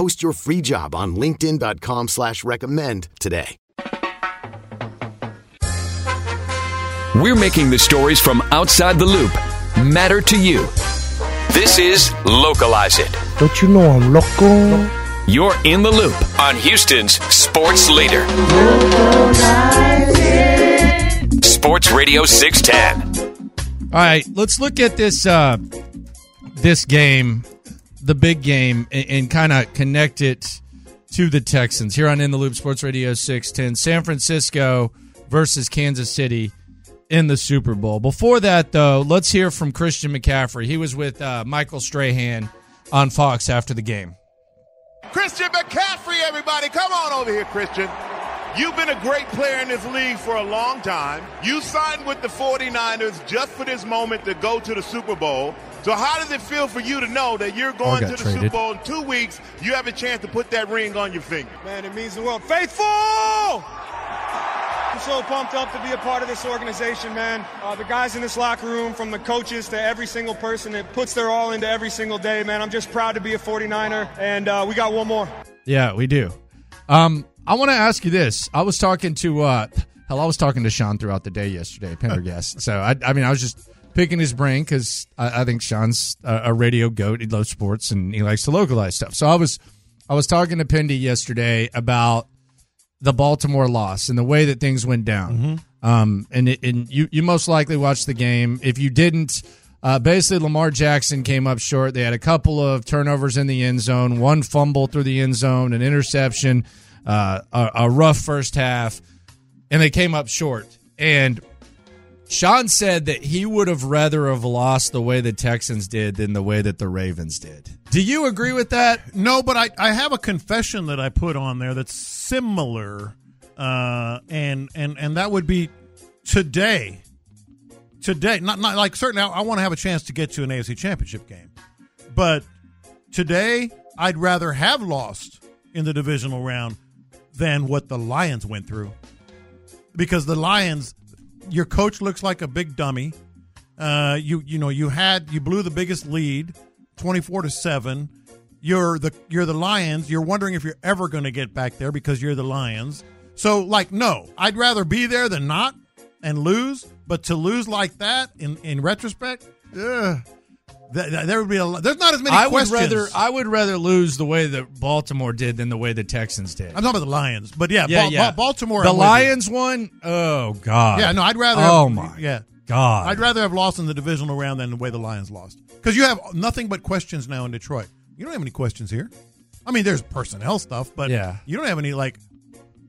Post your free job on linkedin.com slash recommend today. We're making the stories from outside the loop matter to you. This is Localize It. Don't you know I'm local? You're in the loop on Houston's sports leader. Sports Radio 610. All right, let's look at this uh, this game, the big game, and, and kind of connect it to the Texans here on In the Loop Sports Radio 610. San Francisco versus Kansas City in the Super Bowl. Before that, though, let's hear from Christian McCaffrey. He was with uh, Michael Strahan on Fox after the game. Christian McCaffrey, everybody. Come on over here, Christian. You've been a great player in this league for a long time. You signed with the 49ers just for this moment to go to the Super Bowl. So how does it feel for you to know that you're going to the traded. Super Bowl in two weeks? You have a chance to put that ring on your finger. Man, it means the world. Faithful! I'm so pumped up to be a part of this organization, man. Uh, the guys in this locker room, from the coaches to every single person that puts their all into every single day, man. I'm just proud to be a 49er, and uh, we got one more. Yeah, we do. Um, I want to ask you this. I was talking to uh, hell, I was talking to Sean throughout the day yesterday, Pendergast. so I, I mean, I was just picking his brain because I, I think Sean's a, a radio goat. He loves sports and he likes to localize stuff. So I was, I was talking to Pendy yesterday about the Baltimore loss and the way that things went down. Um, and it, and you you most likely watched the game. If you didn't, uh, basically Lamar Jackson came up short. They had a couple of turnovers in the end zone, one fumble through the end zone, an interception, uh, a, a rough first half, and they came up short. And Sean said that he would have rather have lost the way the Texans did than the way that the Ravens did. Do you agree with that? No, but I, I have a confession that I put on there that's similar, uh, and and and that would be today. Today, not not like certainly, I, I want to have a chance to get to an AFC Championship game, but today I'd rather have lost in the divisional round than what the Lions went through, because the Lions, your coach looks like a big dummy. Uh, you you know you had you blew the biggest lead, twenty four to seven. You're the you're the Lions. You're wondering if you're ever going to get back there because you're the Lions. So like no, I'd rather be there than not and lose. But to lose like that in in retrospect, ugh, th- th- there would be a lot. There's not as many I would rather I would rather lose the way that Baltimore did than the way the Texans did. I'm talking about the Lions, but yeah, yeah, Ba- yeah. Ba- Baltimore. The I'm with you. Lions won. Oh God. Yeah, no, I'd rather. Oh have, my. Yeah, God. I'd rather have lost in the divisional round than the way the Lions lost. Because you have nothing but questions now in Detroit. You don't have any questions here. I mean, there's personnel stuff, but Yeah. you don't have any like,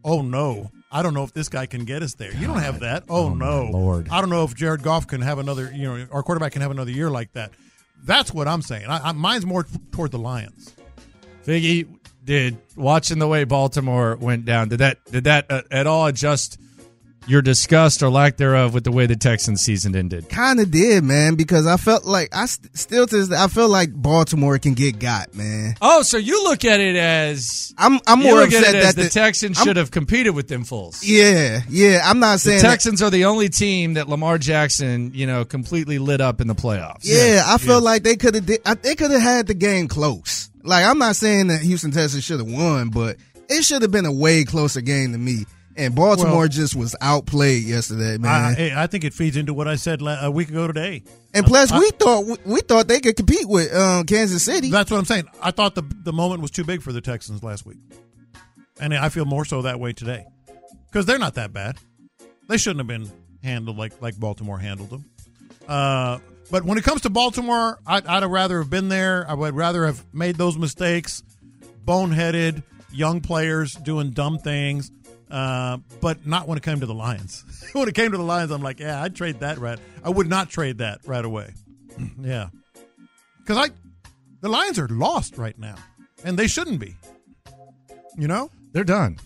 oh no, I don't know if this guy can get us there. You don't have that. Oh, Oh, no, Lord. I don't know if Jared Goff can have another. You know, our quarterback can have another year like that. That's what I'm saying. I, I, mine's more toward the Lions. Figgy did watching the way Baltimore went down. Did that did that uh, at all adjust your disgust or lack thereof with the way the Texans season ended? Kind of did, man, because I felt like I st- still to this day, I feel like Baltimore can get got, man. Oh, so you look at it as I'm I'm more upset that the, Texans I'm- should have competed with them fools. Yeah, yeah. I'm not The saying that- Texans are the only team that Lamar Jackson, you know, completely lit up in the playoffs. Yeah, I feel like they could have they could have had the game close. Like I'm not saying that Houston Texans should have won, but it should have been a way closer game to me. And Baltimore Well- just was outplayed yesterday, man. I, I think it feeds into what I said a week ago today. and plus, I- we thought we, we thought they could compete with um, Kansas City. That's what I'm saying. I thought the the moment was too big for the Texans last week, and I feel more so that way today. because they're not that bad. They shouldn't have been handled like like Baltimore handled them. Uh, but when it comes to Baltimore, I'd, I'd have rather have been there. I would rather have made those mistakes, boneheaded young players doing dumb things, uh, but not when it came to the Lions. when it came to the Lions, I'm like, yeah, I'd trade that right. I would not trade that right away. yeah, because I, the Lions are lost right now, and they shouldn't be. You know, They're done.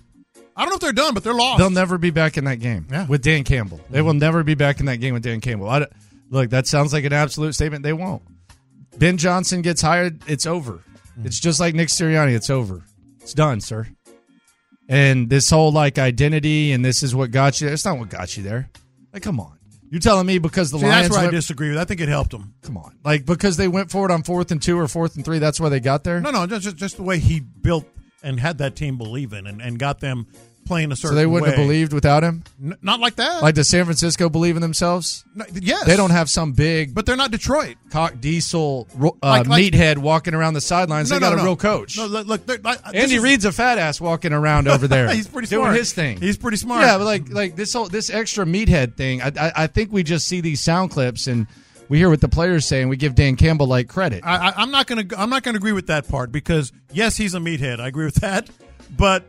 I don't know if they're done, but they're lost. They'll never be back in that game Yeah. with Dan Campbell. They will never be back in that game with Dan Campbell. I, look, that sounds like an absolute statement. They won't. Ben Johnson gets hired, it's over. It's just like Nick Sirianni. It's over. It's done, sir. And this whole like identity and this is what got you. It's not what got you there. Like, come on. You're telling me because the See, Lions that's where I disagree with. I think it helped them. come on, like because they went forward on fourth and two or fourth and three. That's why they got there. No, no, just just, just the way he built and had that team believing and, and got them playing a so certain they wouldn't have believed without him. N- not like that. Like does San Francisco believe in themselves? No, yes, They don't have some big but they're not Detroit. cock diesel uh, Like- like- meathead walking around the sidelines. No, they got no, a real coach. No, look, look I- Andy is- Reid's a fat ass walking around over there. He's pretty doing smart. his thing. He's pretty smart. Yeah, but like like this whole this extra meathead thing. I, I I think we just see these sound clips and we hear what the players say and we give Dan Campbell like credit. I, I, I'm not gonna I'm not gonna agree with that part because yes, he's a meathead. I agree with that, but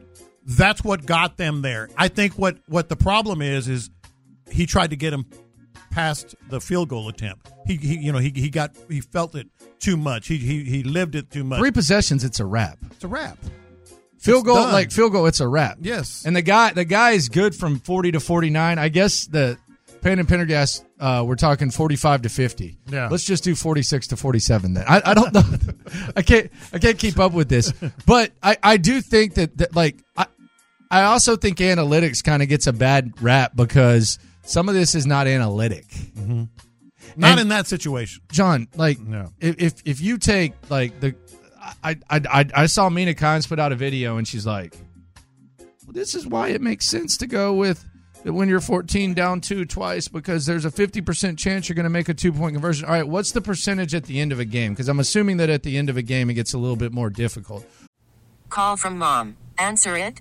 that's what got them there. I think what what the problem is is he tried to get him past the field goal attempt. He, he you know he, he got he felt it too much. He he, he lived it too much. Three possessions, it's a wrap. It's a wrap. Field It's goal, done. like field goal, it's a wrap. Yes. And the guy, the guy is good from forty to forty nine. I guess the Pan and Pendergast, uh, we're talking forty five to fifty. Yeah. Let's just do forty six to forty seven. Then I, I don't know. I can't. I can't keep up with this. But I, I do think that, that like I, I also think analytics kind of gets a bad rap because some of this is not analytic. Mm-hmm. Not And- in that situation. John, like No. if, if if you take like the I I I, I saw Mina Kimes put out a video and she's like, well, this is why it makes sense to go with when you're 14 down two twice because there's a 50% chance you're going to make a two point conversion. All right, what's the percentage at the end of a game? Because I'm assuming that at the end of a game it gets a little bit more difficult. Call from mom. Answer it.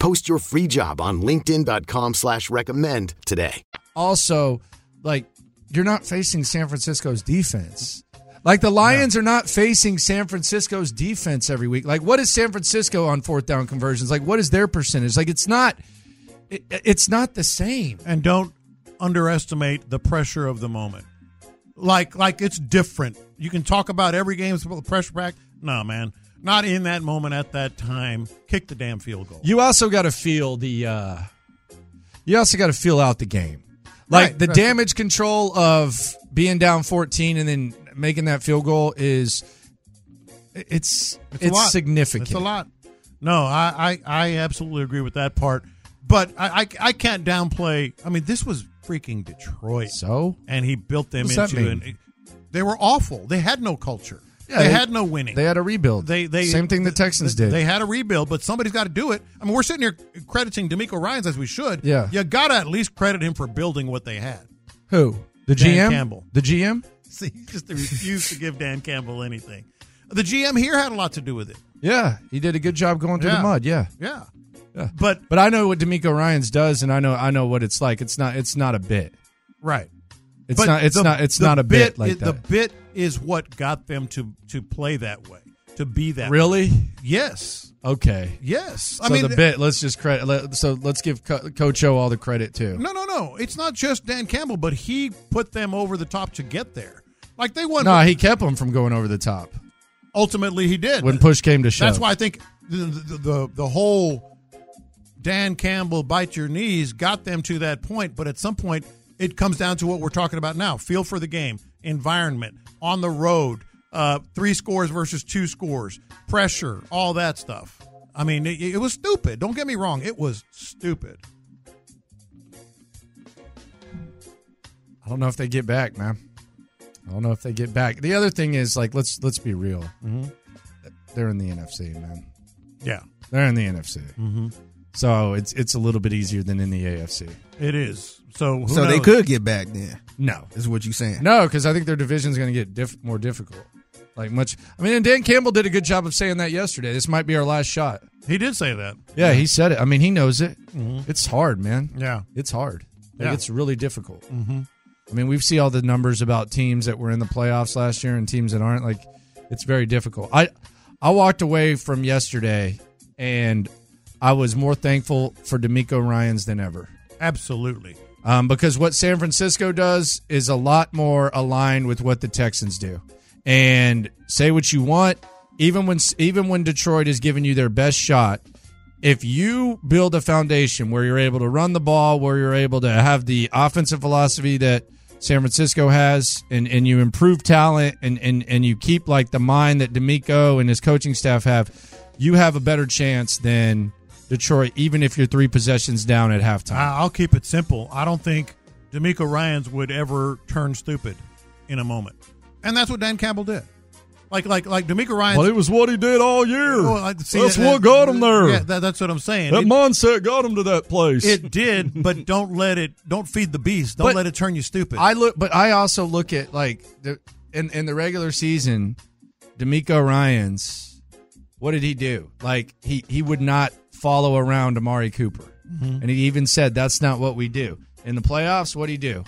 Post your free job on linkedin.com slash recommend today. Also, like you're not facing San Francisco's defense. Like the Lions are not facing San Francisco's defense every week. Like what is San Francisco on fourth down conversions? Like what is their percentage? Like it's not it, it's not the same. and don't underestimate the pressure of the moment. Like like it's different. You can talk about every game with the pressure back. No, man. Not in that moment at that time. Kick the damn field goal. You also got to feel the uh you also got to feel out the game. Like Right, the right. damage control of being down 14 and then making that field goal is it's it's, a significant. It's a lot. No, I, I, I absolutely agree with that part. But I, I, I can't downplay. I mean, this was freaking Detroit. So? And he built them What's that into an. They were awful. They had no culture. Yeah, they, they- had no winning. They had a rebuild. They, they Same thing the Texans they, did. They had a rebuild, but somebody's got to do it. I mean, we're sitting here crediting DeMeco Ryan's as we should. Yeah. you got to at least credit him for building what they had. Who? The Dan GM? Campbell. The GM? See, he just refused to give Dan Campbell anything. The GM here had a lot to do with it. Yeah, he did a good job going through Yeah. the mud. Yeah. Yeah. Yeah. But But I know what DeMeco Ryan's does, and I know I know what it's like. It's not it's not a bit. right. It's But not it's the- not it's not a bit, like is- that. The bit is what got them to to play that way, to be that. really? way. Yes. Okay. Yes. So I mean, the bit. Let's just credit. Let, so let's give Co- Coach O all the credit too. No, no, no. It's not just Dan Campbell, but he put them over the top to get there. Like they won. No, he kept them from going over the top ultimately he did. when push came to shove. That's why I think the, the the the whole Dan Campbell bite your knees got them to that point. But at some point, it comes down to what we're talking about now: feel for the game, environment, on the road, uh, three scores versus two scores, pressure, all that stuff. I mean, it, it was stupid. Don't get me wrong; it was stupid. I don't know if they get back, man. I don't know if they get back. The other thing is like let's let's be real. Mm-hmm. They're in the NFC, man. Yeah, They're in the NFC. mm-hmm. So it's it's a little bit easier than in the AFC. it is. So who So they could get back then. No, Is what you saying? no, because I think their division's going to get diff- more difficult. Like much. I mean, and Dan Campbell did a good job of saying that yesterday. This might be our last shot. He did say that. Yeah, he said it. I mean, he knows it. Mhm. It's hard, man. Yeah. It's hard. Like, Yeah. It's really difficult. Mm-hmm. I mean, we've seen all the numbers about teams that were in the playoffs last year and teams that aren't. Like, it's very difficult. I I walked away from yesterday, and I was more thankful for DeMeco Ryan's than ever. Absolutely. Um, because what San Francisco does is a lot more aligned with what the Texans do. And say what you want, even when even when Detroit is giving you their best shot, if you build a foundation where you're able to run the ball, where you're able to have the offensive philosophy that San Francisco has, and, and you improve talent and, and, and you keep like the mind that DeMeco and his coaching staff have, you have a better chance than Detroit, even if you're three possessions down at halftime. I- I'll keep it simple. I don't think DeMeco Ryan's would ever turn stupid in a moment, and that's what Dan Campbell did. Like, like, like DeMeco Ryan. Well, it was what he did all year. Well, I- see, that's that- what got him there. Yeah, that, that's what I'm saying. that It- mindset got him to that place. It did, but don't let it. Don't feed the beast. Don't But let it turn you stupid. I look, but I also look at like the in in the regular season, DeMeco Ryan's. What did he do? Like he he would not follow around Amari Cooper, Mhm. and he even said that's not what we do in the playoffs. What do you do?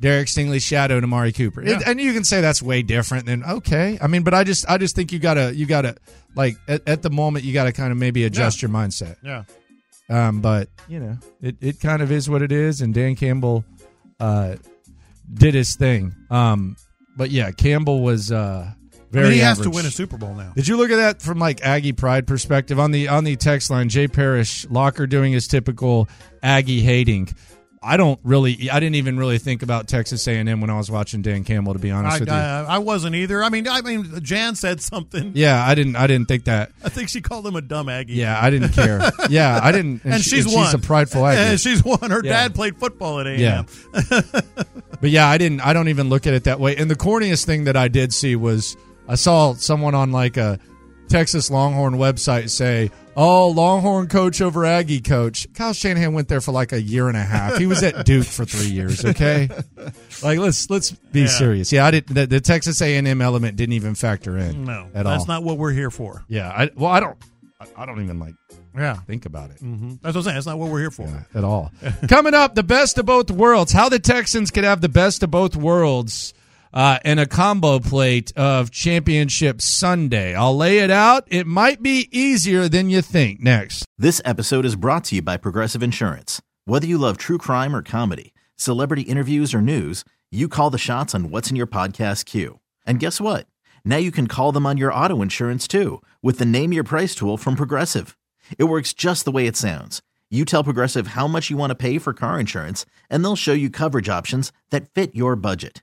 Derek Stingley shadowed Amari Cooper, Yeah. and you can say that's way different than okay. I mean, but I just I just think you gotta you gotta like at, at the moment you gotta kind of maybe adjust your mindset. yeah. Um, but you know, it, it kind of is what it is, and Dan Campbell uh, did his thing. Um, but yeah, Campbell was uh, I mean, he has to win a Super Bowl now. Did you look at that from like Aggie pride perspective on the on the text line? Jay Parrish, Locker doing his typical Aggie hating. I don't really. I didn't even really think about Texas A and M when I was watching Dan Campbell. To be honest I, with you, I, I wasn't either. I mean, I mean, Jan said something. yeah, I didn't. I didn't think that. I think she called him a dumb Aggie. Yeah, I didn't care. Yeah, I didn't. And, she- she's and one. She's a prideful Aggie. And she's one. Her Yeah. dad played football at A&M. Yeah. But yeah, I didn't. I don't even look at it that way. And the corniest thing that I did see was I saw someone on like a Texas Longhorn website say, "Oh, Longhorn coach over Aggie coach." Kyle Shanahan went there for like a year and a half. He was at Duke for three years. Okay, like let's let's be Yeah. serious. Yeah, I did. The, the Texas A and M element didn't even factor in. No, at that's all. not what we're here for. Yeah, I, well, I don't. I- I don't even like Yeah. think about it. hmm That's what I'm saying. That's not what we're here for. at all. Coming up, the best of both worlds. How the Texans could have the best of both worlds uh, in a combo plate of Championship Sunday. I'll lay it out. It might be easier than you think. Next. This episode is brought to you by Progressive Insurance. Whether you love true crime or comedy, celebrity interviews or news, you call the shots on what's in your podcast queue. And guess what? Now you can call them on your auto insurance too with the Name Your Price tool from Progressive. It works just the way it sounds. You tell Progressive how much you want to pay for car insurance, and they'll show you coverage options that fit your budget.